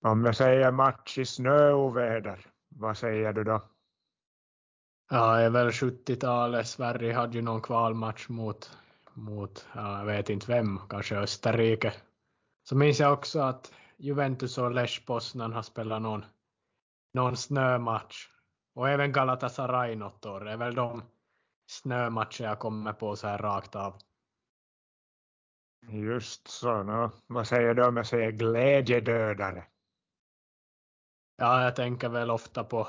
Om jag säger match i snöoväder, vad säger du då? Ja, väl 70-talet. Sverige hade ju någon kvalmatch mot, mot ja, jag vet inte vem, kanske Österrike. Så minns jag också att Juventus och Lech Poznan har spelat någon, någon snömatch. Och även Galatasaray något år. Det är väl de snömatcher jag kommer på så här rakt av. Just så. No. Vad säger du om jag säger glädjedödare? Ja, jag tänker väl ofta på,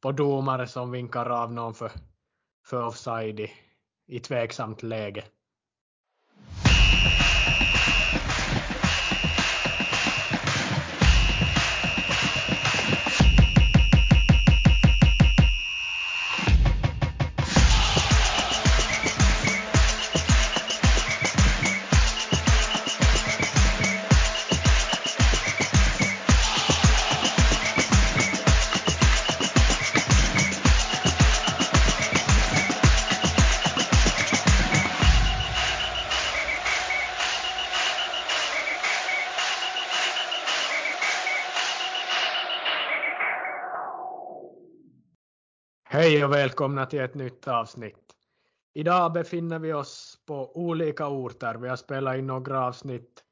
på domare som vinkar av någon för, för offside i, i tveksamt läge. Och välkomna till ett nytt avsnitt. Idag befinner vi oss på olika orter. Vi har spelat in några avsnitt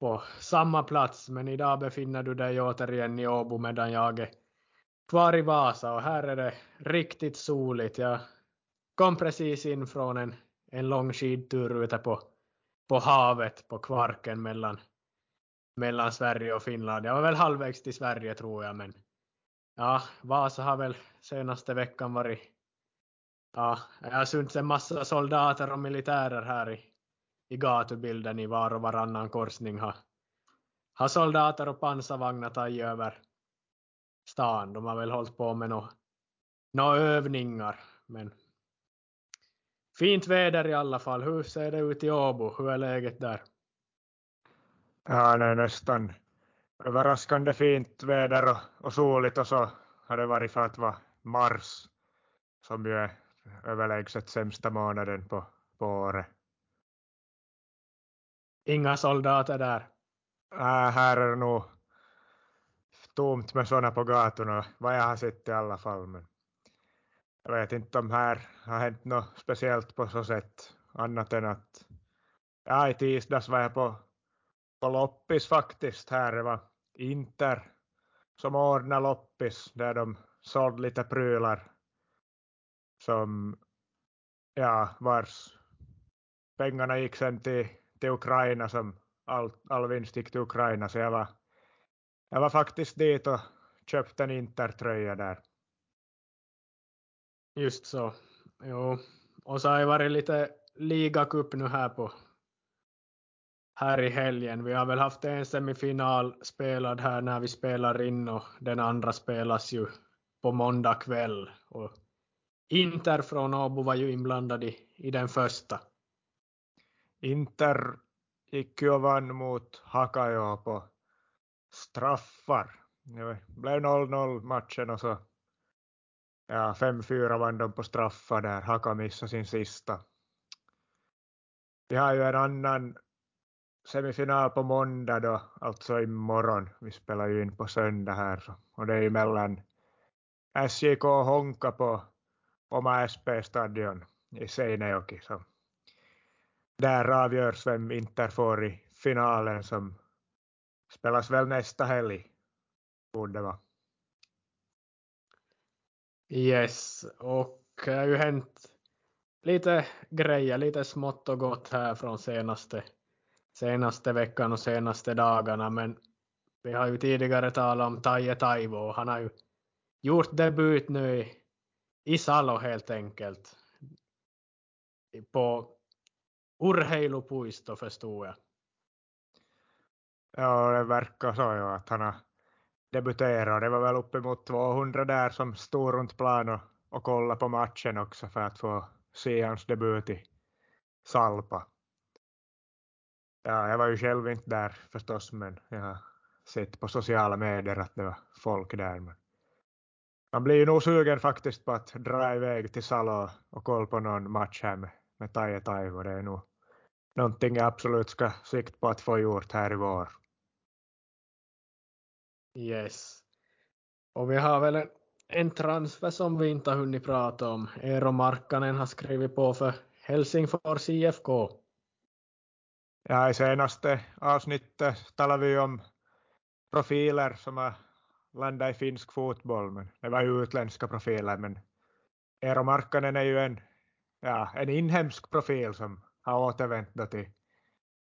på samma plats, men idag befinner du dig återigen i Åbo medan jag är kvar i Vasa och här är det riktigt soligt. Jag kom precis in från en, en lång skidtur ute på, på havet på Kvarken mellan, mellan Sverige och Finland. Jag var väl halvvägs till Sverige tror jag, men ja, Vasa har väl senaste veckan varit Ja, jag har synts en massa soldater och militärer här i, i gatubilden i var och varannan korsning har, har soldater och pansarvagnar tagit över stan. De har väl hållit på med några övningar. Men fint väder i alla fall. Hur ser det ut i Åbo? Hur är läget där? Ja, det är nästan överraskande fint väder och, och soligt och så har det varit för att vara mars som ju är överlägset sämsta månaden på, på året. Inga soldater där? Äh, här är det nog tomt med sådana på gatorna, vad jag har sett i alla fall. Men jag vet inte om här har hänt något speciellt på så sätt, annat än att ja, i tisdags var jag på, på loppis faktiskt. Här var Inter som ordnade loppis där de sålde lite prylar som ja, vars pengarna gick sen till, till Ukraina som all, all vinst gick till Ukraina så jag var, jag var faktiskt dit och köpte en Inter-tröja där. Just så. Jo. Och så har det varit lite ligacup nu här på här i helgen. Vi har väl haft en semifinal spelad här när vi spelar in och den andra spelas ju på måndag kväll. Och Inter från Åbo var ju inblandad i, i den första. Inter gick ju och vann mot Hakajo på straffar. Det blev 0-0 matchen och så ja, 5-4 vann de på straffar där. Haka missade sin sista. Vi har ju en annan semifinal på måndag då, alltså imorgon. Vi spelar ju in på söndag här. Och det är ju mellan SJK och Honka på Oma SP-stadion i Seinejoki. Så där avgörs vem Inter får i finalen som spelas väl nästa helg. Borde vara. Yes, och det har ju hänt lite grejer, lite smått och gott här från senaste, senaste veckan och senaste dagarna. Men vi har ju tidigare talat om Taje Taivo och han har ju gjort debut nu i, i Salo helt enkelt. På Urheilupuisto förstod jag. Ja, det verkar så ja, att han har debuterat. Det var väl uppemot 200 där som stod runt plan och, och kollade på matchen också för att få se hans debut i Salpa. Ja, jag var ju själv inte där förstås, men jag har sett på sociala medier att det var folk där. Men man blir ju nog sugen faktiskt på att dra iväg till Salo och kolla på någon match här med, med Taje Taivo. Det är nog någonting jag absolut ska sikta på att få gjort här i vår. Yes. Och vi har väl en, en transfer som vi inte har hunnit prata om. Eero Markkanen har skrivit på för Helsingfors IFK. Ja, senaste avsnittet talade vi om profiler som har landat i finsk fotboll, men det var ju utländska profiler. Men Eero är ju en, ja, en inhemsk profil som har återvänt till,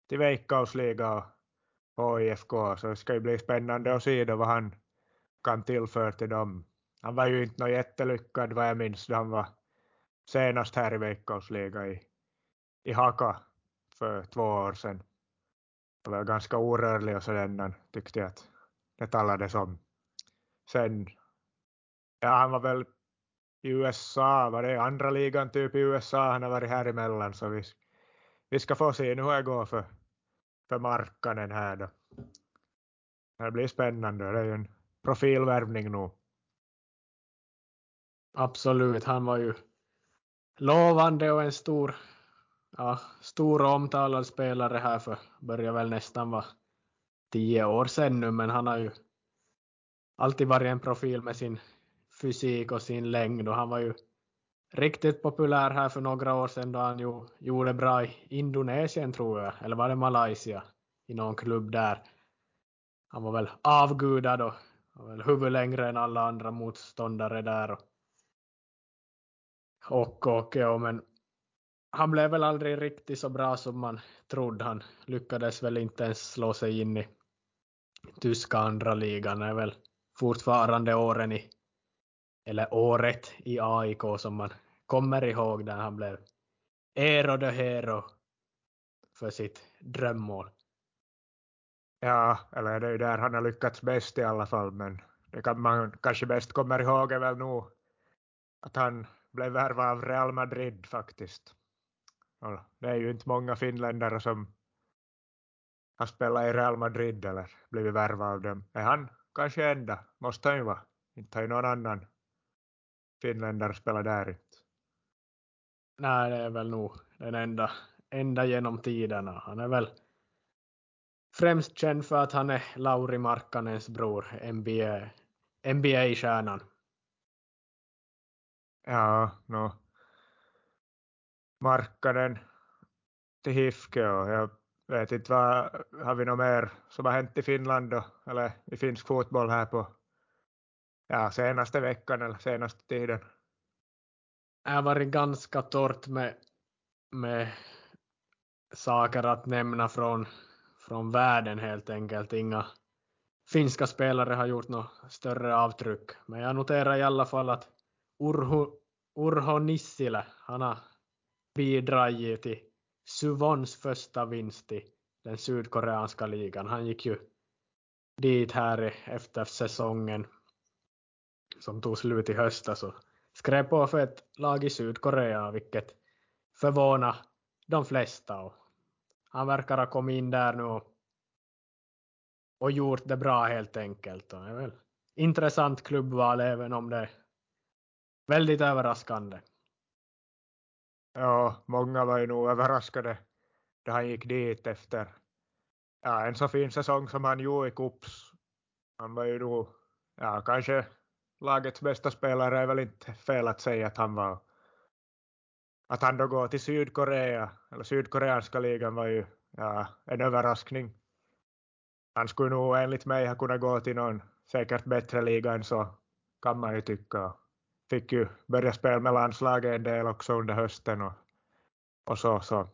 till Veikkausliga och IFK, så det ska ju bli spännande att se då vad han kan tillföra till dem. Han var ju inte något jättelyckad vad jag minns då han var senast här i Veikkausliga i, i Haka för två år sedan. Han var ganska orörlig och sådär tyckte jag att det talades om. Sen, ja han var väl i USA, var det andra ligan typ i USA, han har varit här emellan så vi, vi ska få se nu hur det går för, för Markkanen här då. Det blir spännande, det är ju en profilvärvning nu. Absolut, han var ju lovande och en stor, ja, stor och omtalad spelare här för börjar väl nästan vara tio år sedan nu, men han har ju alltid varit en profil med sin fysik och sin längd och han var ju riktigt populär här för några år sedan då han ju, gjorde bra i Indonesien tror jag, eller var det Malaysia i någon klubb där. Han var väl avgudad och var väl huvud längre än alla andra motståndare där. Och, och, och ja, men han blev väl aldrig riktigt så bra som man trodde. Han lyckades väl inte ens slå sig in i tyska andra ligan. Det är väl fortfarande åren i, eller året i AIK som man kommer ihåg där han blev Eero de Hero för sitt drömmål. Ja, eller det är ju där han har lyckats bäst i alla fall, men det kan man kanske bäst kommer ihåg är väl nog att han blev värvad av Real Madrid faktiskt. Det är ju inte många finländare som har spelat i Real Madrid eller blivit värvad av dem. Är han kanske enda? Måste han ju vara. Inte har ju någon annan finländare spelat där inte. Nej, det är väl nog den enda, enda genom tiderna. Han är väl främst känd för att han är Lauri Markkanens bror, NBA, NBA-stjärnan. Ja, no. Markkanen till Hifke och jag vet inte vad, har vi något mer som har hänt i Finland då, eller i finsk fotboll här på ja, senaste veckan eller senaste tiden? Det har varit ganska torrt med, med saker att nämna från, från världen helt enkelt. Inga finska spelare har gjort något större avtryck. Men jag noterar i alla fall att Urho, Urho Nissilä, han har bidragit till Suvons första vinst i den sydkoreanska ligan. Han gick ju dit här efter säsongen som tog slut i höstas och skrev på för ett lag i Sydkorea, vilket förvånar de flesta. Och han verkar ha kommit in där nu och, och gjort det bra helt enkelt. Och det är väl intressant klubbval även om det är väldigt överraskande. Ja, många var ju nog överraskade när han gick dit efter ja, en så fin säsong som han gjorde i Kups. Han var ju då, ja, kanske lagets bästa spelare är väl inte fel att säga att han var. Att han då går till Sydkorea, eller sydkoreanska ligan var ju ja, en överraskning. Han skulle nog enligt mig ha kunnat gå till någon säkert bättre liga än så, kan man ju tycka. Fick ju börja spela med landslaget en del också under hösten och, och så. så.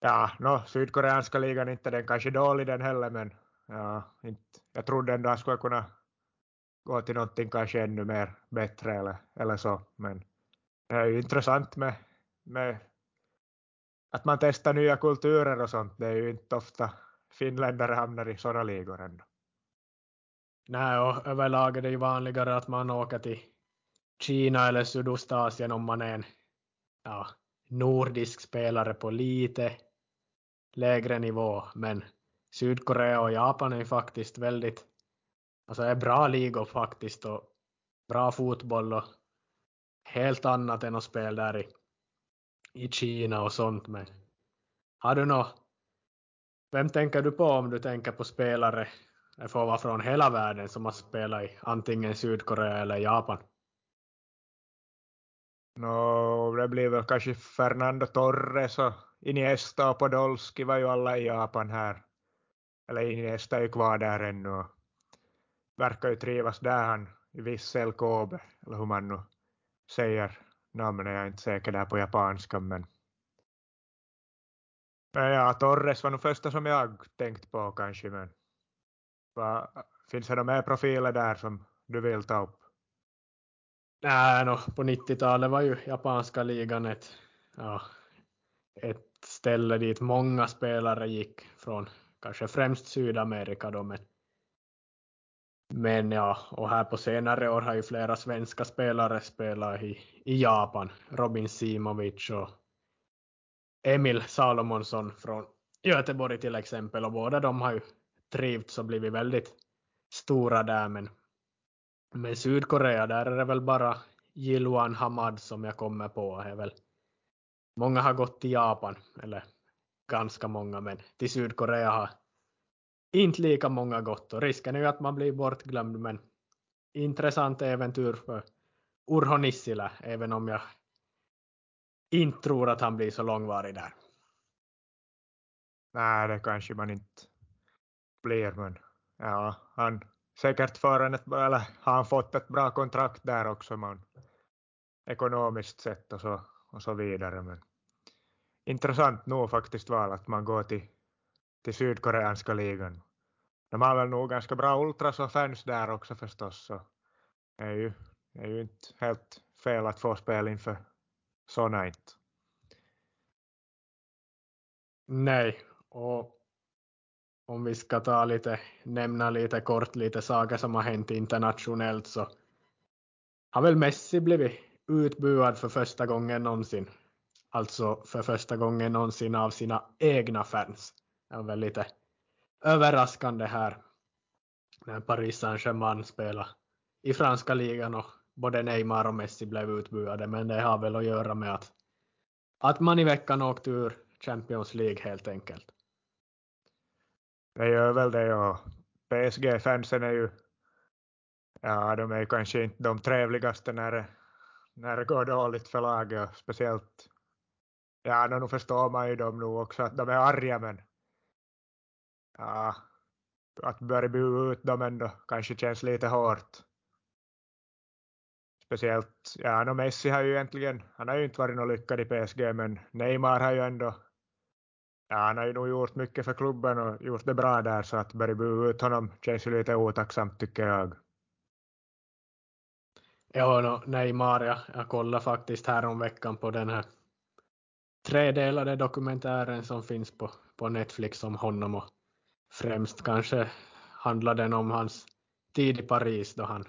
Ja, no, sydkoreanska ligan inte den kanske dålig den heller, men ja, inte, jag trodde ändå att skulle kunna gå till någonting kanske ännu mer bättre eller, eller så. Men det är ju intressant med, med att man testar nya kulturer och sånt. Det är ju inte ofta finländare hamnar i sådana ligor ändå. Nej, och överlag är det ju vanligare att man åker till Kina eller Sydostasien om man är en ja, nordisk spelare på lite lägre nivå. Men Sydkorea och Japan är faktiskt väldigt Alltså är bra ligor faktiskt och bra fotboll och helt annat än att spela där i, i Kina och sånt. Men har du något, vem tänker du på om du tänker på spelare får vara från hela världen som har spelat i antingen Sydkorea eller Japan. No, det blir väl kanske Fernando Torres och Iniesta och Podolski var ju alla i Japan här. Eller Iniesta är ju kvar där ännu och verkar ju trivas där han i viss Kobe, eller hur man nu säger namnet, jag är inte säker där på japanska men men ja, Torres var nog första som jag tänkt på kanske, men va, finns det några mer profiler där som du vill ta upp? Nej, no, på 90-talet var ju japanska ligan ett, ja, ett ställe dit många spelare gick från kanske främst Sydamerika då, men, men ja, och här på senare år har ju flera svenska spelare spelat i, i Japan. Robin Simovic och Emil Salomonsson från Göteborg till exempel och båda de har ju trivts och blivit väldigt stora där men, men Sydkorea där är det väl bara Jiluan Hamad som jag kommer på är väl många har gått till Japan eller ganska många men till Sydkorea har inte lika många gått och risken är ju att man blir bortglömd men intressant äventyr för Urho Nissilä även om jag inte tror att han blir så långvarig där. Nej, det kanske man inte blir, men ja, han säkert för ett, eller har han fått ett bra kontrakt där också, man, ekonomiskt sett och så, och så vidare. Men intressant nog faktiskt val att man går till, till sydkoreanska ligan. De har väl nog ganska bra ultras och fans där också förstås, så det är ju, det är ju inte helt fel att få spel inför sådana inte. Nej, och om vi ska ta lite, nämna lite kort lite saker som har hänt internationellt så har väl Messi blivit utbuad för första gången någonsin. Alltså för första gången någonsin av sina egna fans. Det är väl lite överraskande här när Paris Saint-Germain spelar i franska ligan och både Neymar och Messi blev utbuade, men det har väl att göra med att, att man i veckan åkte ur Champions League helt enkelt. Det gör väl det och PSG-fansen är ju, ja de är ju kanske inte de trevligaste när det, när det går dåligt för laget och speciellt, ja nu förstår man ju dem nog också att de är arga men ja, att börja bua ut dem ändå kanske känns lite hårt. Speciellt, ja, no Messi har ju egentligen, han har ju inte varit någon lyckad i PSG, men Neymar har ju ändå, ja, han har ju nog gjort mycket för klubben och gjort det bra där, så att börja bua ut honom känns ju lite otacksamt tycker jag. Ja, no, Neymar, ja. jag kollade faktiskt här om veckan på den här tredelade dokumentären som finns på, på Netflix om honom och främst kanske handlar den om hans tid i Paris då han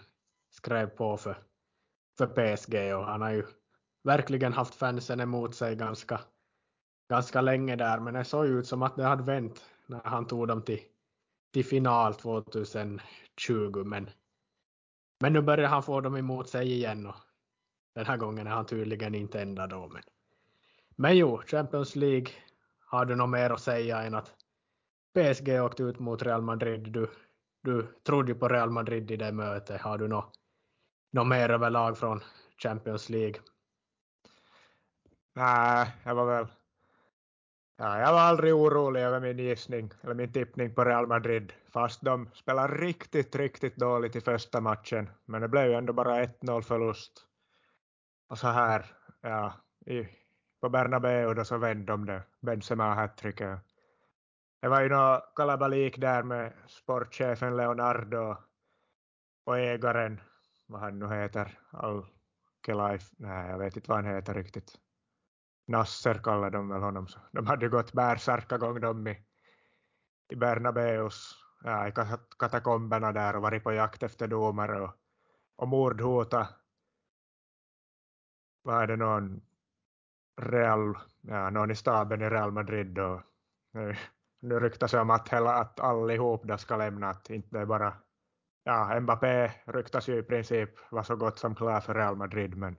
skrev på för för PSG och han har ju verkligen haft fansen emot sig ganska, ganska länge där men det såg ut som att det hade vänt när han tog dem till, till final 2020 men, men nu börjar han få dem emot sig igen och den här gången är han tydligen inte enda då. Men, men jo, Champions League har du något mer att säga än att PSG åkte ut mot Real Madrid. Du, du trodde ju på Real Madrid i det mötet. Har du något något mer överlag från Champions League? Nej, jag var väl Ja, jag var aldrig orolig över min gissning eller min tippning på Real Madrid fast de spelade riktigt, riktigt dåligt i första matchen. Men det blev ju ändå bara 1-0 förlust. Och så här, ja, i, på Bernabéu då så vände de det. Benzema hattricket. Det var ju något kalabalik där med sportchefen Leonardo och ägaren vad han nu heter, Al-Kelaif, nej jag vet inte vad han heter riktigt. Nasser kallar de väl honom så. De hade gått bärsärkagång de i, i Bernabeus, ja, i katakomberna där och varit på jakt efter domare och, och mordhota. Vad är det någon Real, ja, någon i staben i Real Madrid och nu, nu ryktas det om att, hela, att allihop där ska lämna, att inte bara ja, Mbappé ryktas ju i princip vara så gott som klar för Real Madrid, men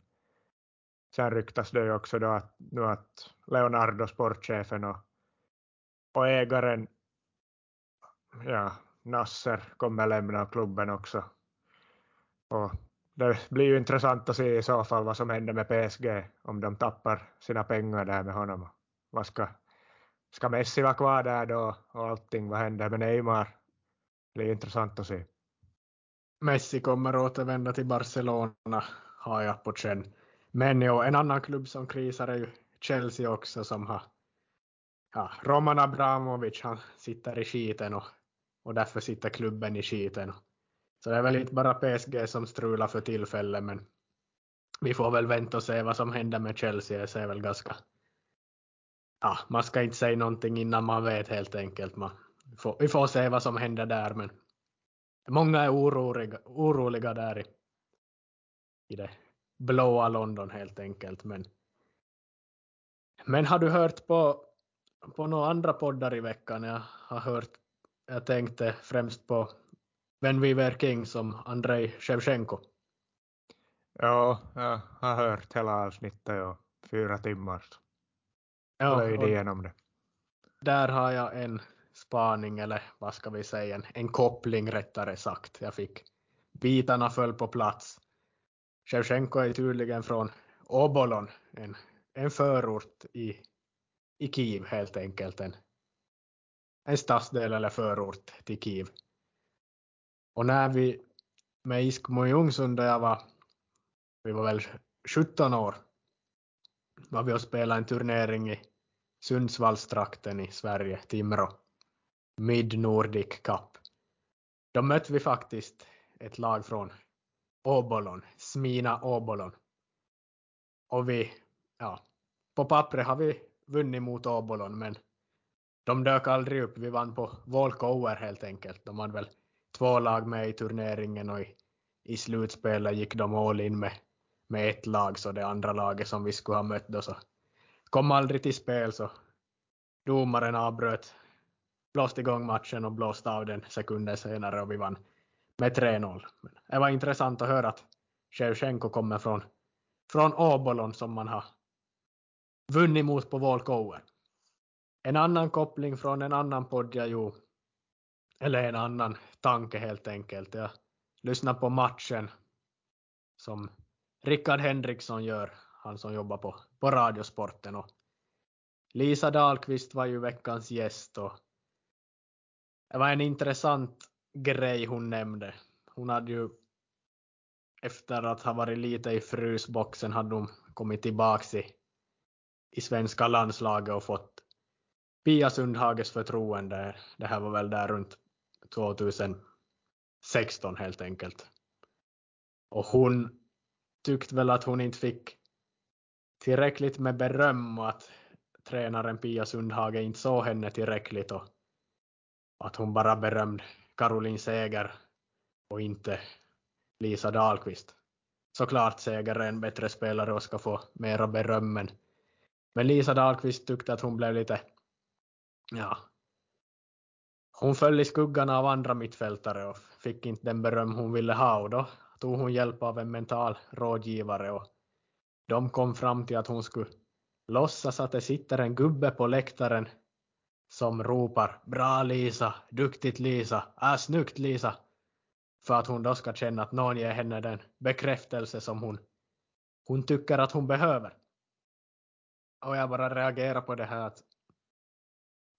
sen ryktas det ju också då att, nu att Leonardo, sportchefen och, och ägaren, ja, Nasser kommer lämna klubben också. Och det blir ju intressant att se i så fall vad som händer med PSG om de tappar sina pengar där med honom. Vad ska, ska Messi vara kvar där då och allting, vad händer med Neymar? Det blir intressant att se. Messi kommer återvända till Barcelona har jag på känn. Men jo, en annan klubb som krisar är ju Chelsea också som har ja, Roman Abramovic, han sitter i skiten och, och därför sitter klubben i skiten. Så det är väl inte bara PSG som strular för tillfället, men vi får väl vänta och se vad som händer med Chelsea. Det ser väl ganska... Ja, man ska inte säga någonting innan man vet helt enkelt. Man får, vi får se vad som händer där, men många är oroliga, oroliga där i, i det blåa London helt enkelt. Men, men har du hört på, på några andra poddar i veckan? Jag har hört, jag tänkte främst på When We Were King som Andrei Shevchenko. Ja, jag har hört hela avsnittet och fyra timmar. Ja, och igenom det. Där har jag en spaning eller vad ska vi säga, en, en koppling rättare sagt. Jag fick bitarna föll på plats. Shevchenko är tydligen från Obolon, en, en förort i, i Kiev helt enkelt. En, en stadsdel eller förort till Kiev. Och när vi med Iskmo där jag var, vi var väl 17 år, var vi och spelade en turnering i Sundsvallstrakten i Sverige, Timrå. Mid Nordic Cup. Då mötte vi faktiskt ett lag från Åbolon, Smina Åbolon. Och vi, ja, på pappret har vi vunnit mot Åbolon, men de dök aldrig upp. Vi vann på walkover helt enkelt. De hade väl två lag med i turneringen och i, i slutspelet gick de all in med, med ett lag, så det andra laget som vi skulle ha mött då så kom aldrig till spel så domaren avbröt, blåste igång matchen och blåste av den sekunden senare och vi vann med 3-0. Det var intressant att höra att Shevchenko kommer från, från Åbolon som man har vunnit mot på walkover. En annan koppling från en annan podd jag gjorde eller en annan tanke helt enkelt. Jag lyssnade på matchen som Rickard Henriksson gör, han som jobbar på, på Radiosporten. Och Lisa Dahlqvist var ju veckans gäst och det var en intressant grej hon nämnde. Hon hade ju efter att ha varit lite i frysboxen hade hon kommit tillbaks i, i svenska landslaget och fått Pia Sundhages förtroende. Det här var väl där runt 2016 helt enkelt. Och hon tyckte väl att hon inte fick tillräckligt med beröm och att tränaren Pia Sundhage inte såg henne tillräckligt och att hon bara berömde Caroline Seger och inte Lisa Dahlqvist. Såklart Seger är en bättre spelare och ska få mera beröm men, men Lisa Dahlqvist tyckte att hon blev lite ja, hon föll i skuggan av andra mittfältare och fick inte den beröm hon ville ha och då tog hon hjälp av en mental rådgivare och de kom fram till att hon skulle låtsas att det sitter en gubbe på läktaren som ropar ”Bra Lisa! Duktigt Lisa! Äh, snyggt Lisa!” för att hon då ska känna att någon ger henne den bekräftelse som hon, hon tycker att hon behöver. Och jag bara reagerar på det här att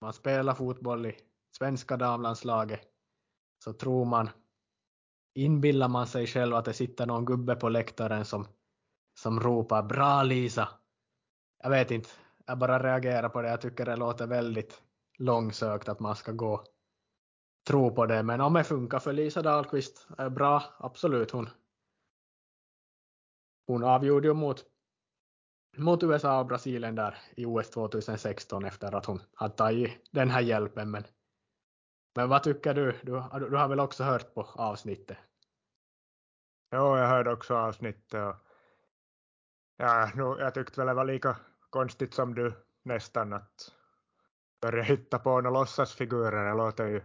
man spelar fotboll i svenska damlandslaget så tror man, inbillar man sig själv att det sitter någon gubbe på läktaren som, som ropar ”Bra Lisa!” Jag vet inte, jag bara reagerar på det. Jag tycker det låter väldigt långsökt att man ska gå tro på det. Men om det funkar för Lisa Dahlqvist är bra, absolut. Hon, hon avgjorde ju mot, mot USA och Brasilien där i OS 2016 efter att hon hade tagit den här hjälpen. Men men vad tycker du? Du, du har väl också hört på avsnittet? Ja, jag hörde också avsnittet. Och ja, nu, jag tyckte väl det var lika konstigt som du nästan att börja hitta på några låtsasfigurer. Det låter ju,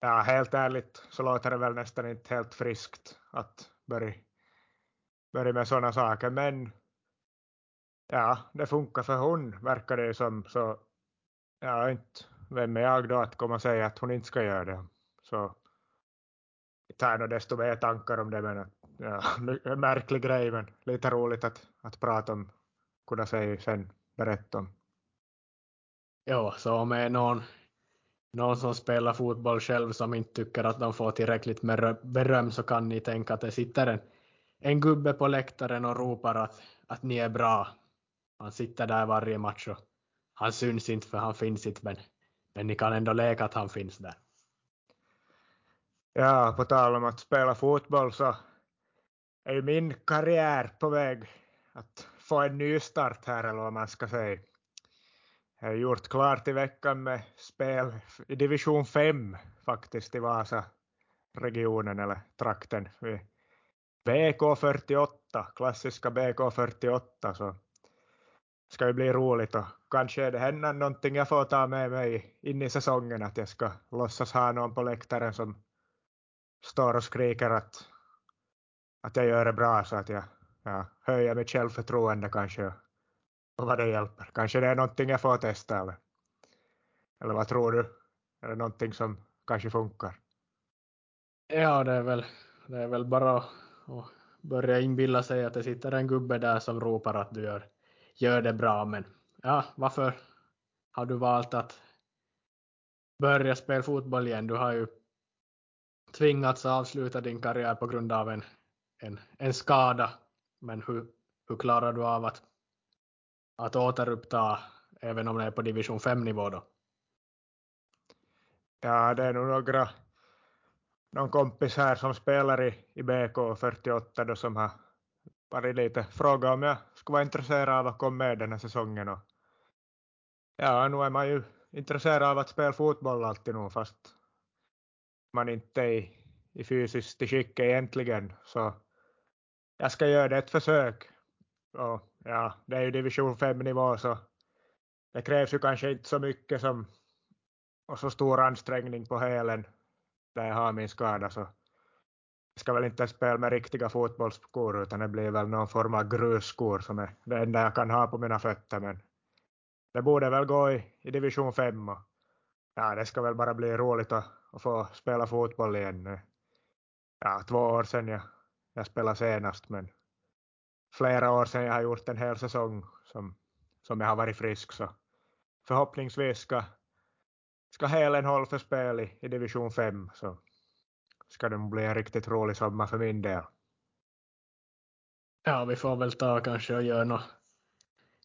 ja helt ärligt så låter det väl nästan inte helt friskt att börja, börja med sådana saker. Men ja, det funkar för hon verkar det ju som. Så ja, inte vem är jag då att komma och säga att hon inte ska göra det? Så jag tar nog desto mer tankar om det, men ja, en märklig grej, men lite roligt att, att prata om, kunna säga sen, berätta om. Jo, så om det är någon, någon som spelar fotboll själv som inte tycker att de får tillräckligt med beröm så kan ni tänka att det sitter en, en gubbe på läktaren och ropar att, att ni är bra. Han sitter där varje match och han syns inte för han finns inte men, men ni kan ändå leka att han finns där. Ja, på tal om att spela fotboll så är ju min karriär på väg att få en ny start här eller vad man ska säga. Jag har gjort klart i veckan med spel i division 5 faktiskt i Vasa regionen eller trakten. BK48, klassiska BK48 så ska ju bli roligt och kanske är det händer någonting jag får ta med mig in i säsongen att jag ska låtsas ha någon på läktaren som står och skriker att, att jag gör det bra så att jag ja, höjer mitt självförtroende kanske och vad det hjälper. Kanske det är någonting jag får testa eller, eller vad tror du? Är det någonting som kanske funkar? Ja, det är väl, det är väl bara att börja inbilla sig att det sitter en gubbe där som ropar att du gör, gör det bra. Men ja, varför har du valt att börja spela fotboll igen? Du har ju tvingats avsluta din karriär på grund av en, en, en skada. Men hur, hur klarar du av att, att återuppta även om det är på division 5 nivå då? Ja, det är nog några, någon kompis här som spelar i, i BK 48 då som har varit lite fråga om jag skulle vara intresserad av att komma med den här säsongen. Och ja, nu är man ju intresserad av att spela fotboll alltid nog fast man inte är i, i fysiskt skick egentligen. Så jag ska göra det ett försök. Och ja, det är ju division 5 nivå så det krävs ju kanske inte så mycket som och så stor ansträngning på hälen där jag har min skada så jag ska väl inte spela med riktiga fotbollsskor utan det blir väl någon form av grusskor som är det enda jag kan ha på mina fötter men det borde väl gå i, i division 5 och ja, det ska väl bara bli roligt att, att få spela fotboll igen. Ja, två år sedan jag, jag spelade senast, men flera år sedan jag har gjort en hel säsong som, som jag har varit frisk, så förhoppningsvis ska, ska helen hålla för spel i, i division 5, så ska det bli en riktigt rolig sommar för min del. Ja, vi får väl ta kanske och göra något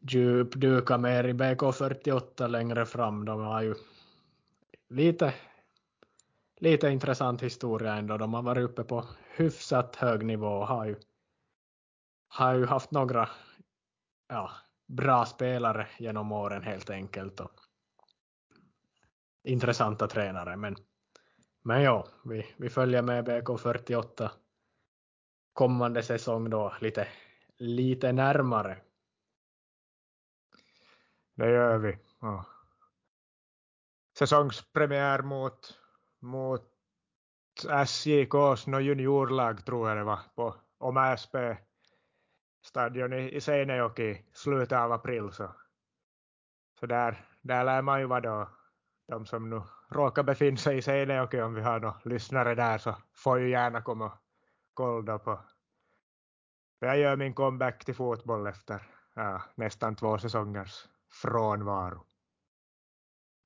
djupdyka mer i BK48 längre fram. De har ju lite, lite intressant historia ändå. De har varit uppe på hyfsat hög nivå och har ju, har ju haft några ja, bra spelare genom åren helt enkelt. Och intressanta tränare. Men, men ja, vi, vi följer med BK48 kommande säsong då lite, lite närmare. Det gör vi. Ja säsongspremiär mot, mot SJKs no juniorlag tror jag det var på om SP stadion i, i Seinejoki i slutet av april. Så, så där, där lär man ju vara då. De som nu råkar befinna sig i Seinejoki om vi har några lyssnare där så får ju gärna komma och kolla på. Jag gör min comeback till fotboll efter ja, nästan två säsongers frånvaro.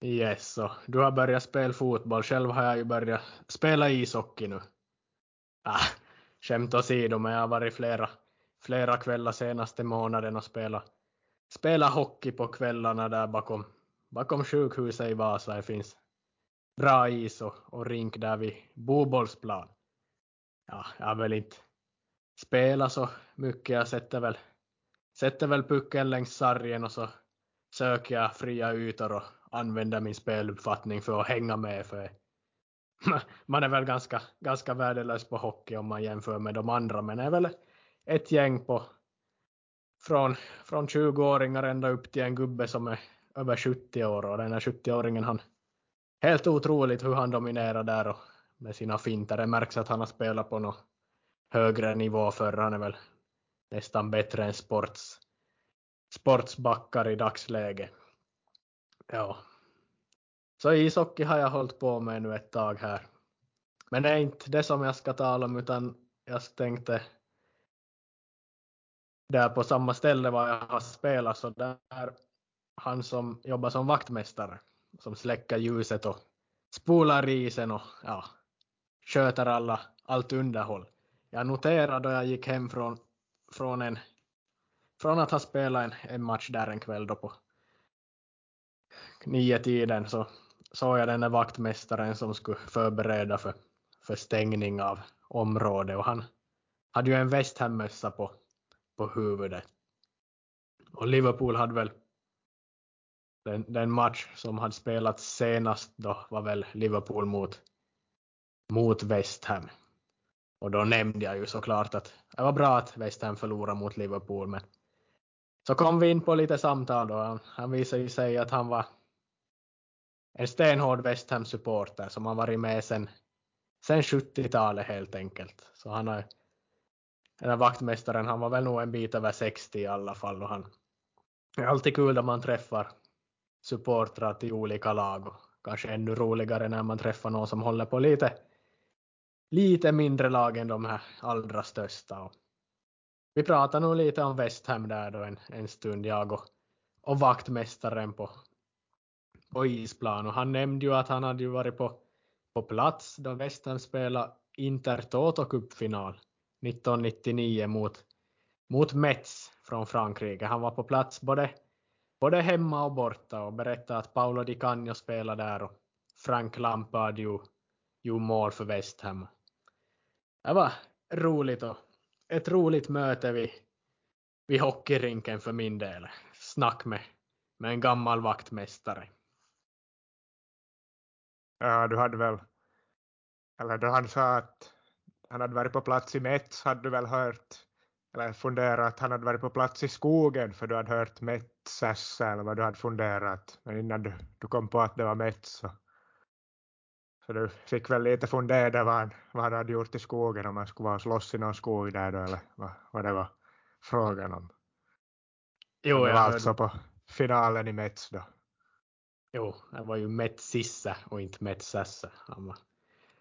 Yes, så du har börjat spela fotboll. Själv har jag ju börjat spela ishockey nu. Ah, skämt åsido, men jag har varit flera, flera kvällar senaste månaden och spela, spela hockey på kvällarna där bakom, bakom sjukhuset i Vasa. Det finns bra is och, och rink där vid Bobollsplan. Ja, jag har väl inte spelat så mycket. Jag sätter väl, sätter väl pucken längs sargen och så söker jag fria ytor och använder min speluppfattning för att hänga med. För man är väl ganska, ganska värdelös på hockey om man jämför med de andra, men är väl ett gäng på från, från 20-åringar ända upp till en gubbe som är över 70 år och den här 70-åringen han helt otroligt hur han dominerar där och med sina finter. Det märks att han har spelat på något högre nivå förr. han är väl nästan bättre än sports, sportsbackar i dagsläget. Ja. Så ishockey har jag hållit på med nu ett tag här. Men det är inte det som jag ska tala om utan jag tänkte där på samma ställe var jag har spelat så där han som jobbar som vaktmästare som släcker ljuset och spolar isen och ja, sköter alla, allt underhåll. Jag noterade då jag gick hem från, från, en, från att ha spelat en, en match där en kväll då på nio tiden så såg jag den där vaktmästaren som skulle förbereda för, för stängning av området och han hade ju en West Ham-mössa på, på huvudet. Och Liverpool hade väl den, den match som hade spelats senast då var väl Liverpool mot, mot West Ham. Och då nämnde jag ju såklart att det var bra att West Ham förlorade mot Liverpool men så kom vi in på lite samtal då. Han, han visade ju sig att han var en stenhård West Ham-supporter som har varit med sen, sen 70-talet helt enkelt. Så han har, den här vaktmästaren, han var väl nog en bit över 60 i alla fall och han det är alltid kul när man träffar supportrar till olika lag och kanske ännu roligare när man träffar någon som håller på lite, lite mindre lag än de här allra största. Och vi pratade nog lite om West Ham där då en, en stund, jag och, och vaktmästaren på, på isplan och han nämnde ju att han hade ju varit på, på plats då West Ham spelade Inter Toto Cup-final 1999 mot, mot Metz från Frankrike. Han var på plats både både hemma och borta och berättade att Paolo Di Canio spelade där och Frank Lampard gjorde mål för West Ham. Det var roligt och ett roligt möte vid, vid hockeyrinken för min del. Snack med, med en gammal vaktmästare. Ja, du hade väl, eller då han sa att han hade varit på plats i Mets hade du väl hört eller funderat att han hade varit på plats i skogen för du hade hört Metsässä eller vad du hade funderat. Men innan du, du kom på att det var Mets så, så du fick väl lite fundera vad han, vad han hade gjort i skogen om han skulle vara och slåss i någon skog där då eller vad, vad det var frågan om. Jo, det var alltså på finalen i Mets då. Jo, det var ju Metsissa och inte Metsässä.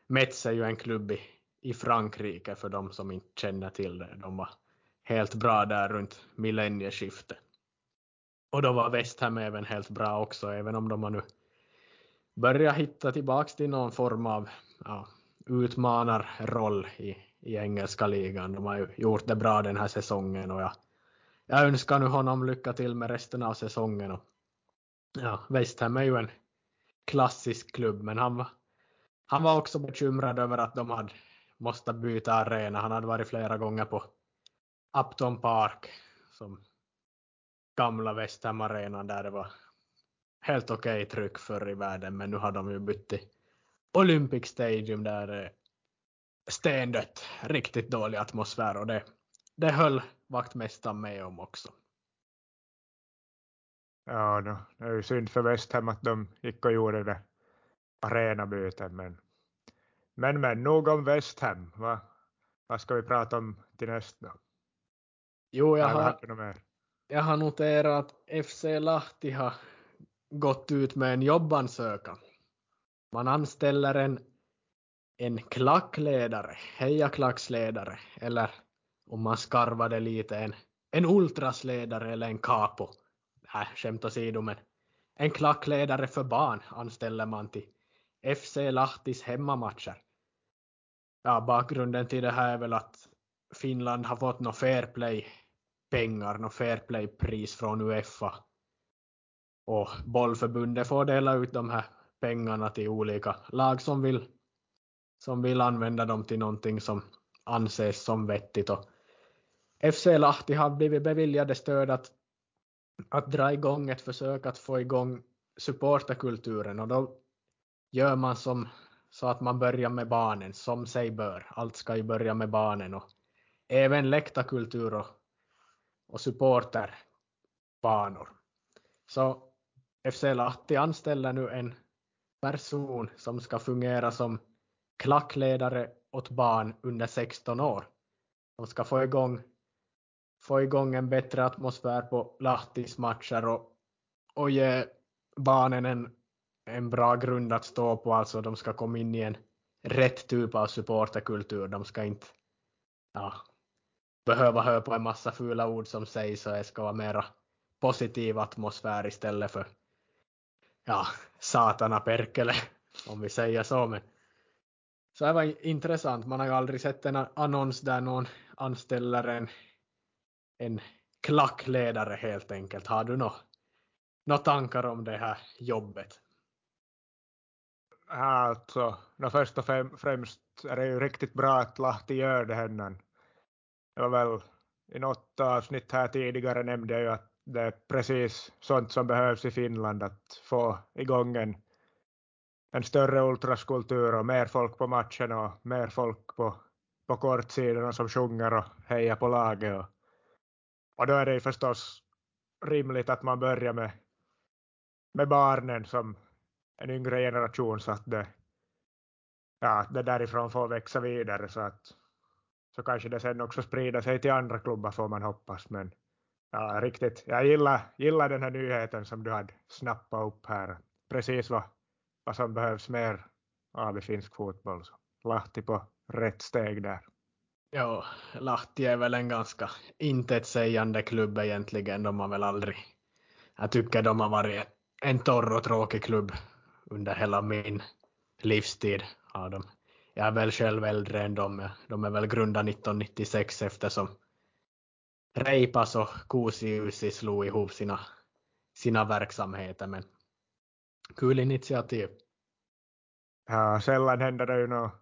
Mets är ju en klubb i, i Frankrike för de som inte känner till det. De var helt bra där runt millennieskiftet. Och då var West Ham även helt bra också, även om de har nu börjat hitta tillbaks till någon form av ja, utmanarroll i, i engelska ligan. De har ju gjort det bra den här säsongen och jag, jag önskar nu honom lycka till med resten av säsongen. Och, ja, West Ham är ju en klassisk klubb, men han var, han var också bekymrad över att de hade måste byta arena. Han hade varit flera gånger på Upton Park som gamla West Ham arenan där det var helt okej okay tryck förr i världen men nu har de ju bytt till Olympic Stadium där det är stendött, riktigt dålig atmosfär och det, det höll vaktmästaren med om också. Ja, det är ju synd för West Ham att de gick och gjorde det arenabytet men men men nog om West Ham. Va? Vad ska vi prata om till nästa? Jo, jag har, jag har noterat att FC Lahti har gått ut med en jobbansökan. Man anställer en, en klackledare, hejaklacksledare, eller om man skarvar det lite, en, en ultrasledare eller en capo. Nej, skämt åsido, men en klackledare för barn anställer man till FC Lahtis hemmamatcher. Ja, bakgrunden till det här är väl att Finland har fått några fair play pengar, något fair play pris från Uefa. Och bollförbundet får dela ut de här pengarna till olika lag som vill, som vill använda dem till någonting som anses som vettigt. Och FC Lahti har blivit beviljade stöd att, att dra igång ett försök att få igång supporterkulturen och då gör man som så att man börjar med barnen som sig bör. Allt ska ju börja med barnen och även läktarkultur och och supporterbanor. Så FC Lahti anställer nu en person som ska fungera som klackledare åt barn under 16 år. De ska få igång, få igång en bättre atmosfär på Lahtis matcher och, och ge barnen en, en bra grund att stå på. Alltså de ska komma in i en rätt typ av supporterkultur. De ska inte ja, behöva höra på en massa fula ord som sägs och det ska vara mera positiv atmosfär istället för ja, satana perkele om vi säger så. Men så det var intressant. Man har ju aldrig sett en annons där någon anställer en, en klackledare helt enkelt. Har du några nå tankar om det här jobbet? Alltså, no först och främst är det ju riktigt bra att Lahti gör det här. Det var väl i något avsnitt här tidigare nämnde jag ju att det är precis sånt som behövs i Finland, att få igång en, en större ultraskultur och mer folk på matchen och mer folk på, på kortsidorna som sjunger och hejar på laget. Och, och då är det ju förstås rimligt att man börjar med, med barnen som en yngre generation så att det, ja, det därifrån får växa vidare så att så kanske det sen också sprider sig till andra klubbar får man hoppas. Men ja, riktigt, jag gillar, gillar den här nyheten som du hade snappat upp här. Precis vad, vad som behövs mer av i finsk fotboll. Så Lahti på rätt steg där. Ja, Lahti är väl en ganska intetsägande klubb egentligen. De har väl aldrig, jag tycker de har varit en torr och tråkig klubb under hela min livstid. av dem. jag är väl själv äldre än dem. De är väl grundade 1996 eftersom Reipas och Kuusiusi slog ihop sina, sina verksamheter. Men kul initiativ. Ja, sällan händer det ju något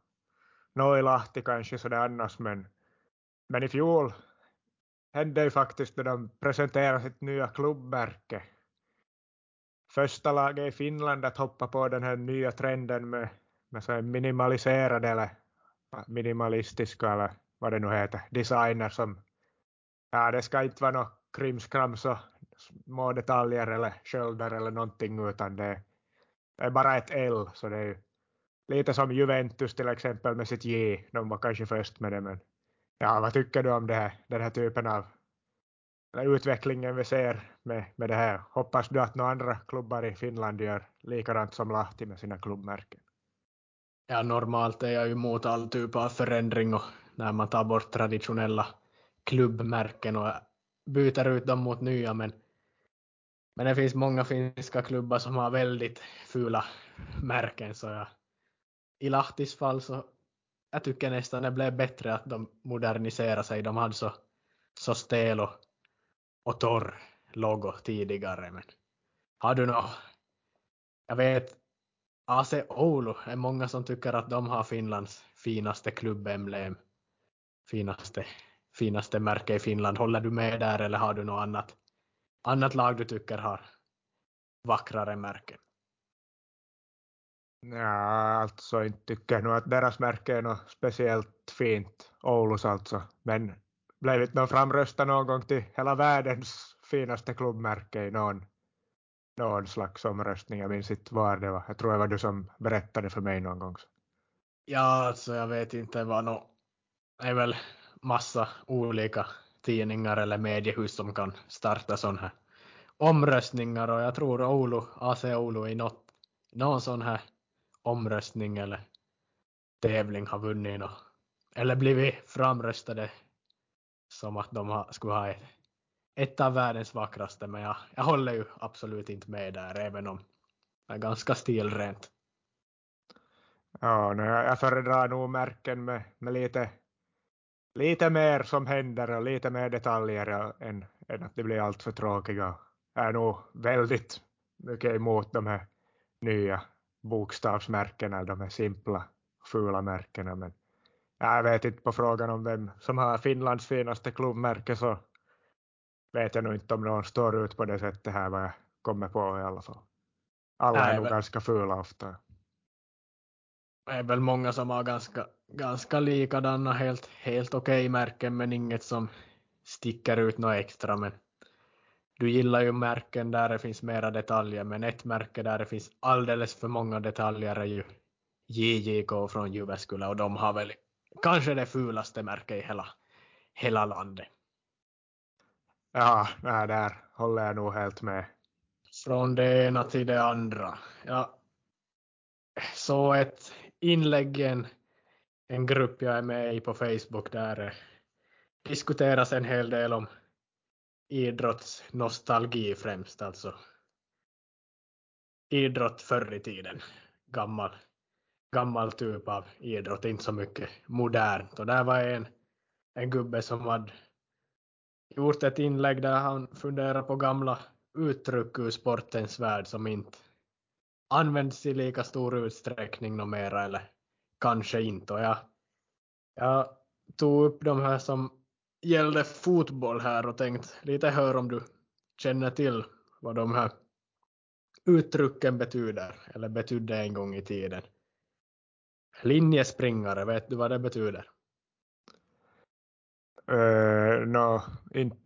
no i Lahti kanske sådär annars men, men i fjol hände ju faktiskt när de presenterade sitt nya klubbmärke. Första laget i Finland att hoppa på den här nya trenden med, med så minimaliserade eller minimalistiska eller vad det nu heter, designer som ja, det ska inte vara något krimskrams och små detaljer eller sköldar eller någonting utan det är bara ett L så det är ju lite som Juventus till exempel med sitt J. De var kanske först med det men ja, vad tycker du om det här, den här typen av utvecklingen vi ser med, med det här? Hoppas du att några andra klubbar i Finland gör likadant som Lahti med sina klubbmärken? Ja, normalt är jag ju emot all typ av förändring och när man tar bort traditionella klubbmärken och byter ut dem mot nya. Men, men det finns många finska klubbar som har väldigt fula märken. Så jag, I Lahtis fall så jag tycker nästan det blev bättre att de moderniserade sig. De hade så, så stel och, och torr logo tidigare. Men har du något? Jag vet AC Oulu är många som tycker att de har Finlands finaste klubbemblem. Finaste finaste märke i Finland. Håller du med där eller har du något annat, annat lag du tycker har vackrare märken? Ja, alltså inte tycker jag nog att deras märke är något speciellt fint, Oulus alltså. Men blivit någon framröstad någon gång till hela världens finaste klubbmärke i någon, någon slags omröstning. Jag minns inte var det var. Jag tror det var du som berättade för mig någon gång. Ja, alltså jag vet inte vad no, är väl massa olika tidningar eller mediehus som kan starta sådana här omröstningar och jag tror Oulu, AC Oulu i något, någon sån här omröstning eller tävling har vunnit något, eller blivit framröstade som att de ha, skulle ha ett, ett av världens vackraste men jag, jag håller ju absolut inte med där även om det är ganska stilrent. Ja, jag föredrar nog märken med, med lite lite mer som händer och lite mer detaljer än, än att det blir allt för tråkiga. Jag är nog väldigt mycket emot de här nya bokstavsmärkena, de här simpla fula märkena. Men jag vet inte på frågan om vem som har Finlands finaste klubbmärke så vet jag nog inte om någon står ut på det sättet här vad jag kommer på i alla fall. Alla är nog ganska fula ofta det är väl många som har ganska, ganska likadana, helt, helt okej okay märken, men inget som sticker ut något extra. Men du gillar ju märken där det finns mera detaljer, men ett märke där det finns alldeles för många detaljer är ju JJK från Jyväskylä och de har väl kanske det fulaste märket i hela, hela landet. Ja, nej, där håller jag nog helt med. Från det ena till det andra. Ja, så ett inlägg i en, en grupp jag är med i på Facebook där eh, diskuteras en hel del om idrottsnostalgi främst, alltså idrott förr i tiden, gammal, gammal typ av idrott, inte så mycket modernt. Och där var en, en gubbe som hade gjort ett inlägg där han funderar på gamla uttryck ur sportens värld som inte används i lika stor utsträckning numera eller kanske inte. Och jag, jag tog upp de här som gällde fotboll här och tänkt lite höra om du känner till vad de här uttrycken betyder eller betydde en gång i tiden. Linjespringare, vet du vad det betyder? Uh, no, inte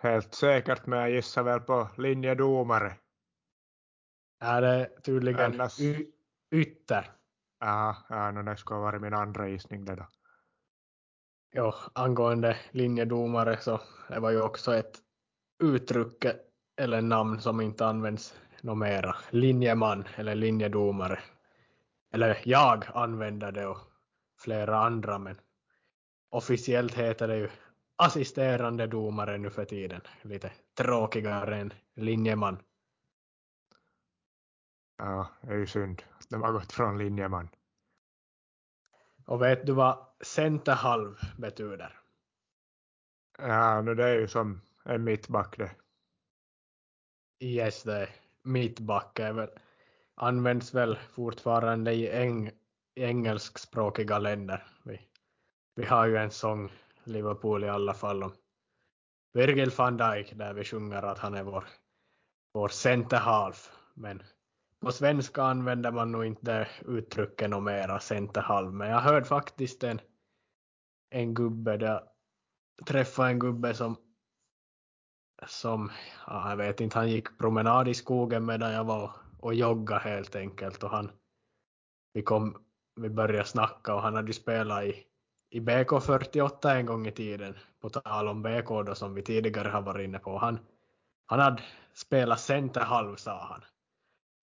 helt säkert, men jag gissar väl på linjedomare. Är det tydligen Annars... y- ytter? Ja, ja no, det skulle ha varit min andra gissning det då. Jo, angående linjedomare så det var ju också ett uttryck eller namn som inte används något mera. Linjeman eller linjedomare. Eller jag använder det och flera andra men officiellt heter det ju assisterande domare nu för tiden. Lite tråkigare än linjeman. Ja, det är ju synd de har gått från linjeman. Och vet du vad centerhalv betyder? Ja, no, det är ju som en mittback det. Yes, det är mittback. Är väl, används väl fortfarande i, eng, engelskspråkiga länder. Vi, vi har ju en sång, Liverpool i alla fall, om Virgil van Dijk där vi sjunger att han är vår, vår centerhalv. Men på svenska använder man nog inte uttrycket något mera, centerhalv. Men jag hörde faktiskt en, en gubbe där, träffade en gubbe som som, ja, jag vet inte, han gick promenad i skogen medan jag var och jogga helt enkelt och han, vi kom, vi började snacka och han hade ju spelat i, i BK48 en gång i tiden, på tal om BK då som vi tidigare har varit inne på. Han, han hade spelat centerhalv sa han.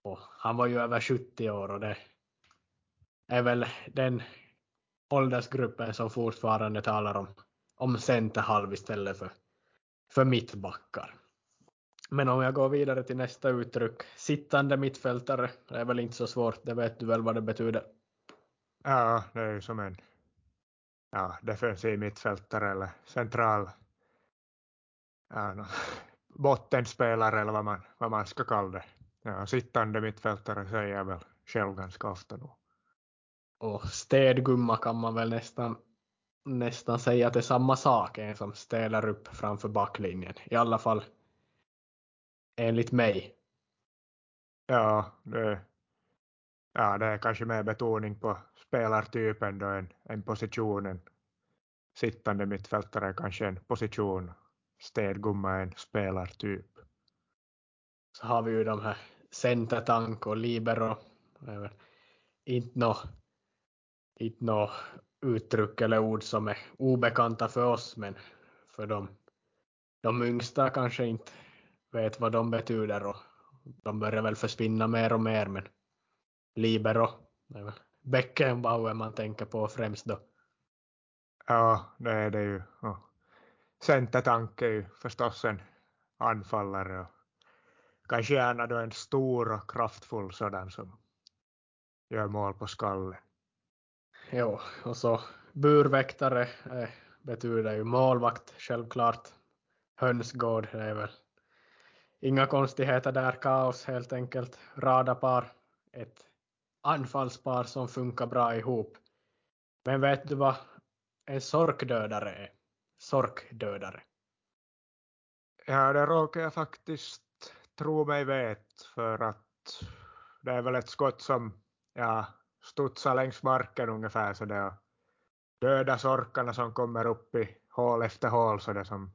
Och han var ju över 70 år och det är väl den åldersgruppen som fortfarande talar om, om centerhalv istället för, för mittbackar. Men om jag går vidare till nästa uttryck, sittande mittfältare, det är väl inte så svårt, det vet du väl vad det betyder? Ja, det är ju som en ja, defensiv mittfältare eller central ja, no, bottenspelare eller vad man, vad man ska kalla det. Ja, sittande mittfältare säger jag väl själv ganska ofta nog. Och städgumma kan man väl nästan, nästan säga att det är samma sak, en som städar upp framför backlinjen. I alla fall enligt mig. Ja, det, ja, det är kanske mer betoning på spelartypen då än, än positionen. Sittande mittfältare är kanske en position, städgumma är en spelartyp. Så har vi ju de här centertank och libero. Inte något inte nå uttryck eller ord som är obekanta för oss, men för dem, de yngsta kanske inte vet vad de betyder och de börjar väl försvinna mer och mer, men libero, Beckenbauer man tänker på främst då. Ja, det är det ju. Och centertank är ju förstås en anfallare och kanske gärna då en stor och kraftfull sådan som gör mål på skallen. Jo, och så burväktare eh, betyder ju målvakt självklart. Hönsgård, är väl inga konstigheter där, kaos helt enkelt. Radarpar, ett anfallspar som funkar bra ihop. Men vet du vad en sorkdödare är? Sorkdödare. Ja, det råkar jag faktiskt tro mig vet för att det är väl ett skott som ja, studsar längs marken ungefär så det och döda sorkarna som kommer upp i hål efter hål så det som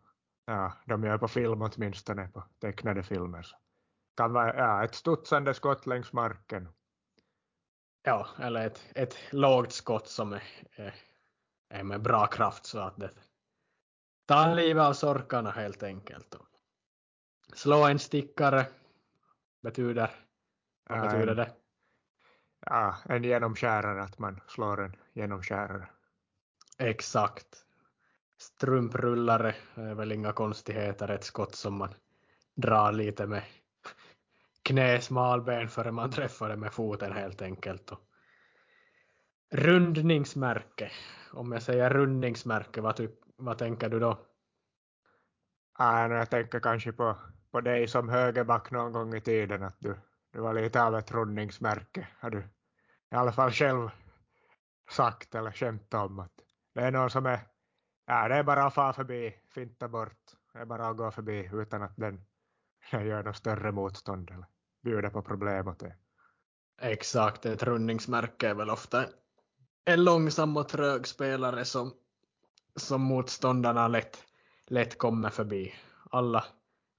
ja, de gör på film åtminstone på tecknade filmer. Kan vara ja, ett studsande skott längs marken. Ja, eller ett, ett lågt skott som är, är, är med bra kraft så att det tar livet av sorkarna helt enkelt. Slå en stickare betyder, vad Ja, betyder det? ja, en genomskärare, att man slår en genomskärare. Exakt. Strumprullare eh, är väl inga konstigheter, ett skott som man drar lite med knäsmalben före man träffar det med foten helt enkelt. Och rundningsmärke. Om jag säger rundningsmärke, vad, ty, vad tänker du då? Äh, jag tänker kanske på, på dig som högerback någon gång i tiden, att du, du var lite av ett rundningsmärke. Har du i alla fall själv sagt eller skämtat om att det är någon som är, ja det är bara att fara förbi, finta bort, det är bara att gå förbi utan att den, den gör något större motstånd eller bjuder på problem åt det. Exakt, ett rundningsmärke är väl ofta en långsam och trög spelare som, som motståndarna lätt, lätt kommer förbi. Alla,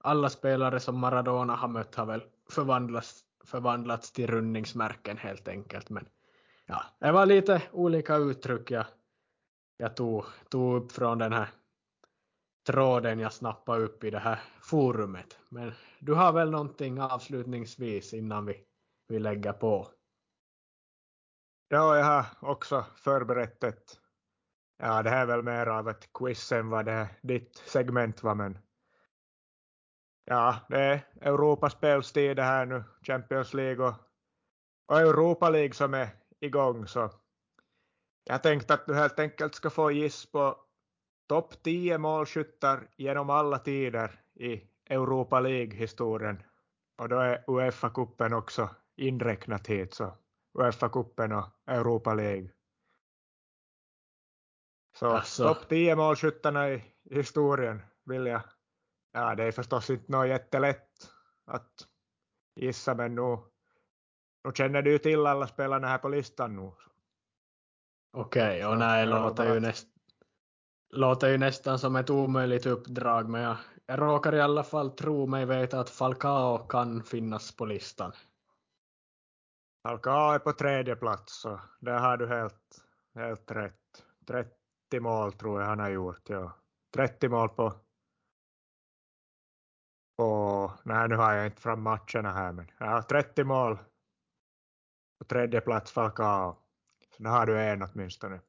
alla spelare som Maradona har mött har väl förvandlats, förvandlats till rundningsmärken helt enkelt. Men ja, det var lite olika uttryck jag, jag tog, tog upp från den här tråden jag snappade upp i det här forumet. Men du har väl någonting avslutningsvis innan vi, vi lägger på? Ja, jag har också förberett ett, ja det här är väl mer av ett quiz än vad det ditt segment var men ja, det är Europaspelstid det här nu, Champions League och, och Europa League som är igång så jag tänkte att du helt enkelt ska få giss på topp 10 målskyttar genom alla tider i Europa League-historien. Och då är Uefa-cupen också inräknat hit, så Uefa-cupen och Europa League. Så alltså. topp 10 målskyttarna i historien vill jag. Ja, det är förstås inte något jättelätt att gissa, men nu, nu känner du ju till alla spelarna här på listan nu. Okej, och nej, låter ju, näst, låter ju nästan som ett omöjligt uppdrag, men jag, jag råkar i alla fall tro mig veta att Falcao kan finnas på listan. Falcao är på tredje plats, så där har du helt, helt rätt. 30 mål tror jag han har gjort. Ja. 30 mål på, på... Nej, nu har jag inte fram matcherna här, men ja, 30 mål på tredje plats Falcao. Så då har du en åtminstone.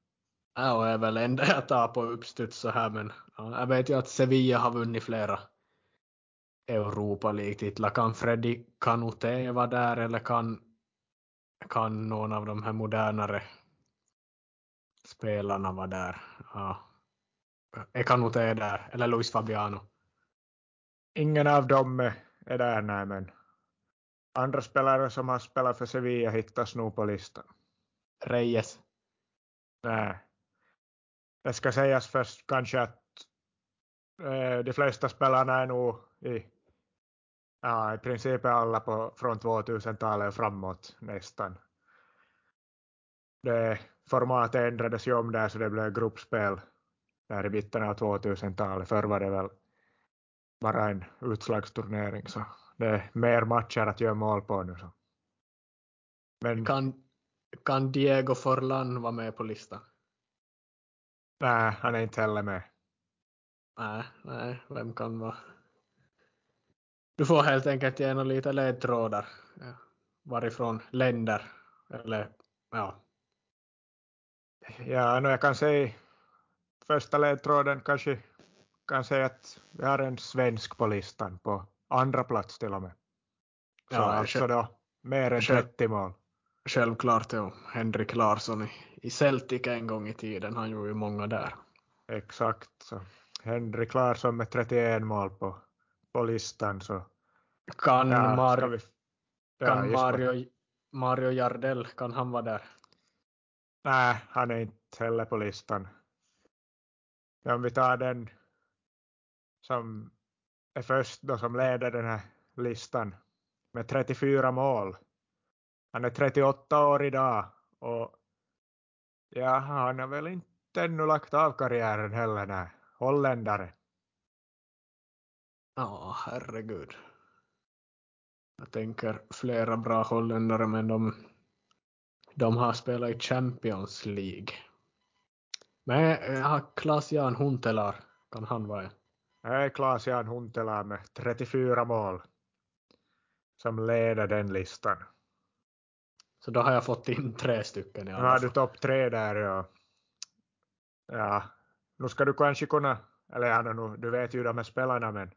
Ja, och är väl enda jag tar på uppstuds så här, men ja, jag vet ju att Sevilla har vunnit flera Europa League-titlar. Kan Freddy Kanute vara där eller kan, kan någon av de här modernare spelarna vara där? Ja. Är Kanute där? Eller Luis Fabiano? Ingen av dem är där, nej, men andra spelare som har spelat för Sevilla hittas nog på listan. Reyes? Nej. Det ska sägas först kanske att eh, de flesta spelarna är nog i, ja, i princip alla på, från 2000-talet och framåt nästan. Det formatet ändrades ju om där så det blev gruppspel där i mitten av 2000-talet. Förr var det väl bara en utslagsturnering så det är mer matcher att göra mål på nu. Så. Men, kan, kan Diego Forlan vara med på listan? Nej, han är inte heller med. Nej, nej, vem kan vara? Du får helt enkelt ge lite ledtrådar. Varifrån länder, eller ja. Ja, no, jag kan säga första ledtråden kanske kan säga att vi har en svensk på listan på andra plats till och med. Så ja, alltså då mer än 30 mål. Självklart, ja. Henrik Larsson i, i Celtic en gång i tiden. Han gjorde ju många där. Exakt. Så. Henrik Larsson med 31 mål på, på listan. Så. Kan, ja, Mar vi, ja, kan Mario, Mario Jardel, kan han vara där? Nej, han är inte heller på listan. Om vi tar den som är först då som leder den här listan med 34 mål. Han är 38 år idag och ja, han har väl inte ännu lagt av karriären heller. Nej. Holländare. Ja, herregud. Jag tänker flera bra holländare men de, de har spelat i Champions League. Men jag har Klas-Jan Huntelaar, kan han vara? Nej, Klas-Jan Huntelaar med 34 mål som leder den listan. Så då har jag fått in tre stycken i Nu har du topp tre där ja. Ja, nu ska du kanske kunna, eller ja, nu, du vet ju de här spelarna men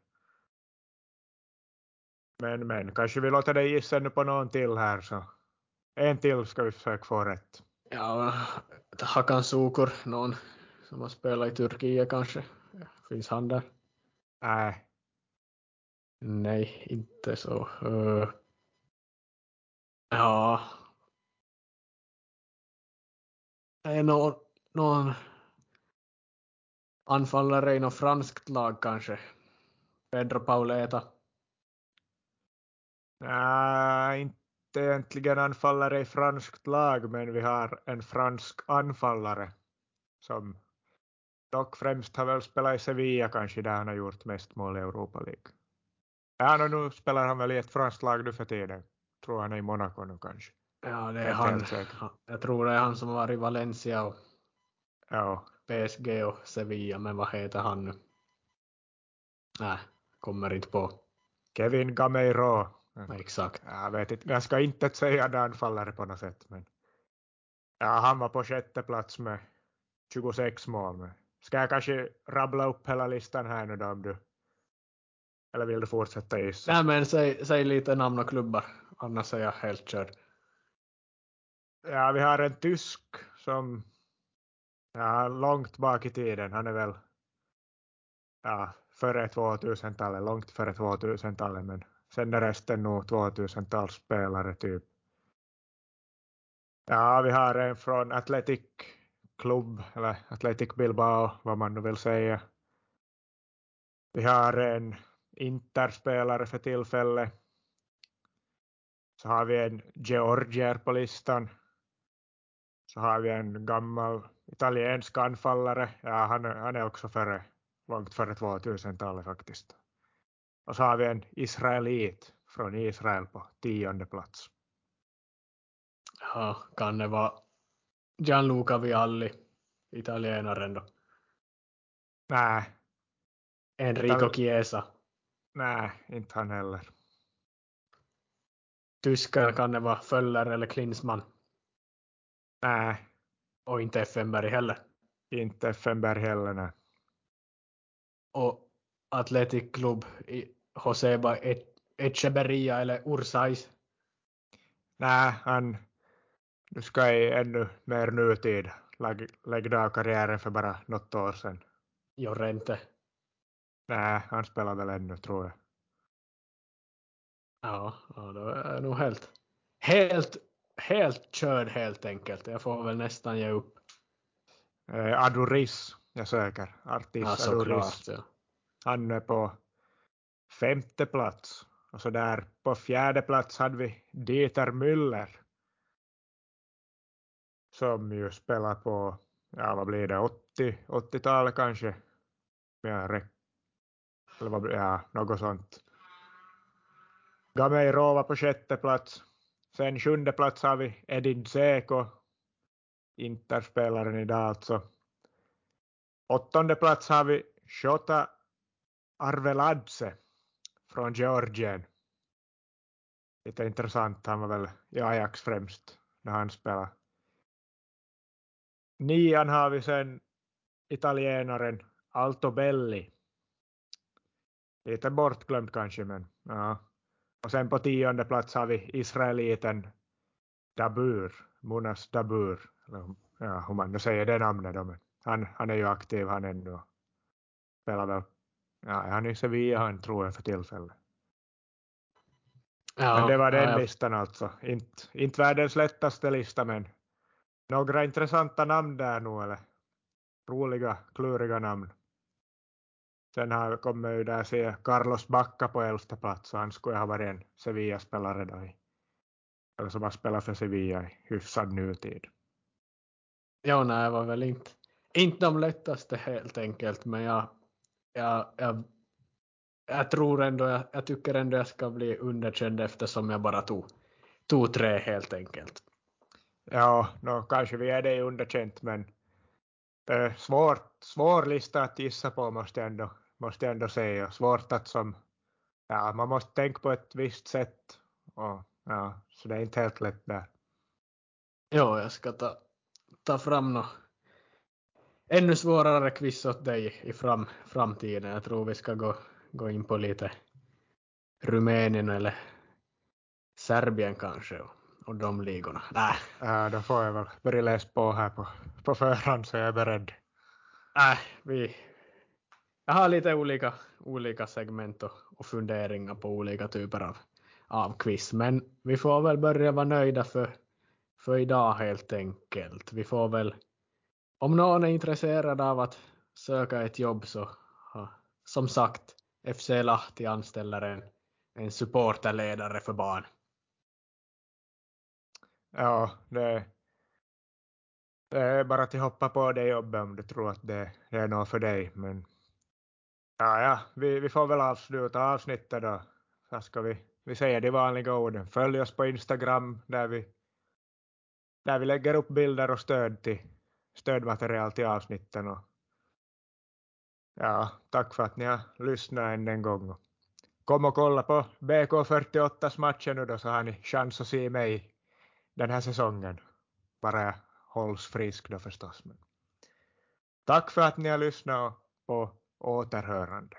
men, men kanske vi låter dig gissa nu på någon till här så en till ska vi försöka få rätt. Ja, Hakan Sukur, någon som har spelat i Turkiet kanske. Finns han där? Nej, Nej, inte så. Uh, ja. Är någon, någon anfallare i något franskt lag kanske? Pedro Pauleta. nej, inte egentligen anfallare i franskt lag men vi har en fransk anfallare som dock främst har väl spelat i Sevilla kanske där han har gjort mest mål i Europa League. Ja, nu spelar han väl i ett franskt lag nu för tiden. Tror han är i Monaco nu kanske. Ja, det är han. Jag tror det är han som varit i Valencia och Ja, PSG och Sevilla, men vad heter han nu? Nej, kommer inte på. Kevin Gameiro. Ja, Exakt. Jag vet inte, jag ska inte säga att anfallare på något sätt. Men ja, han var på sjätte plats med 26 mål. Men ska jag kanske rabbla upp hela listan här nu då om du... Eller vill du fortsätta gissa? Nej, men säg, säg lite namn och klubbar, annars är jag helt körd. Ja, vi har en tysk som... Ja, långt bak i tiden. Han är väl... Ja, före 2000-talet, långt före 2000-talet. Men sen är resten nog 2000-talsspelare typ. Ja, vi har en från Athletic Club, eller Athletic Bilbao, vad man nu vill säga. Vi har en Interspelare för tillfället. Så har vi en Georgier på listan. Så har vi en gammal italiensk anfallare. Ja, han, han är också före, långt före 2000-talet faktiskt. Och så har vi en israelit från Israel på tionde plats. Ja, kan det vara Gianluca Vialli, italienaren då? Nej, Enrico Chiesa. nej, inte han heller. Tyskar kan det vara Föller eller Klinsmann. Nej, Och inte Effenberg heller. inte Effenberg heller. Nej. Och Athletic Club i Joseba E- Echeverria eller Ursais. Nej, han du ska i ännu mer nutid. Lägg, lägg av karriären för bara något år sedan. Jorente. Nej, han spelar väl ännu tror jag. Ja, ja då är nog helt, helt, helt körd helt enkelt. Jag får väl nästan ge upp. Eh, Adoris, jag söker. Artis Ja, Adoris. Ja. Han är på femte plats. Och så där på fjärde plats hade vi Dieter Müller. Som ju spelar på, ja vad blir det, 80, 80-talet kanske. Eller vad, ja, något sånt. Gameiro var på sjätte plats. Sen sjunde plats har vi Edin Dzeko. Interspelaren idag alltså. Åttonde plats har vi Shota Arveladze från Georgien. Lite intressant, han var väl i Ajax främst när han spelade. Nian har vi sen italienaren Altobelli. Lite bortglömd kanske, men ja. Och sen på tionde plats har vi israeliten Dabur, Munas Dabur. Ja, hur man nu säger det namnet då, men han, han är ju aktiv han ännu. Spelar väl, ja, han är i Sevilla han tror jag för tillfället. Ja, Men det var den ja, jag- listan alltså. Inte, inte världens lättaste lista men några intressanta namn där nog eller roliga, kluriga namn. Sen har kommer ju där se Carlos Bacca på elfte plats och han skulle ha varit en Sevilla-spelare då eller som har spelat för Sevilla i hyfsad nutid. Ja, nej, var väl inte, inte de lättaste helt enkelt, men jag, jag, jag, jag tror ändå, jag, jag tycker ändå jag ska bli underkänd eftersom jag bara tog, tog tre helt enkelt. Ja, nå, kanske vi är det underkänt men eh, svårt, svår lista att gissa på måste jag ändå, måste jag ändå säga. Svårt att som, ja man måste tänka på ett visst sätt. Och, ja, så det är inte helt lätt där. Ja, jag ska ta, ta fram något ännu svårare quiz åt dig i fram, framtiden. Jag tror vi ska gå, gå in på lite Rumänien eller Serbien kanske och, och de ligorna. Nej. Ja, då får jag väl börja läsa på här på, på förhand så jag är beredd. Nej, vi... Jag har lite olika, olika segment och, och funderingar på olika typer av, av quiz, men vi får väl börja vara nöjda för, för idag helt enkelt. Vi får väl, om någon är intresserad av att söka ett jobb så, som sagt, FC Lahti anställer en, en supporterledare för barn. Ja, det, det är bara att hoppa på det jobbet om du tror att det, det är något för dig. Men ja, ja vi, vi får väl avsluta avsnittet då. Så ska vi, vi säger de vanliga orden. Följ oss på Instagram där vi, där vi lägger upp bilder och stöd till stödmaterial till avsnitten. Och, ja, tack för att ni har lyssnat än en gång. Kom och kolla på BK48s matcher nu då så har ni chans att se mig den här säsongen. Bara jag hålls frisk då förstås. Men tack för att ni har lyssnat på återhörande.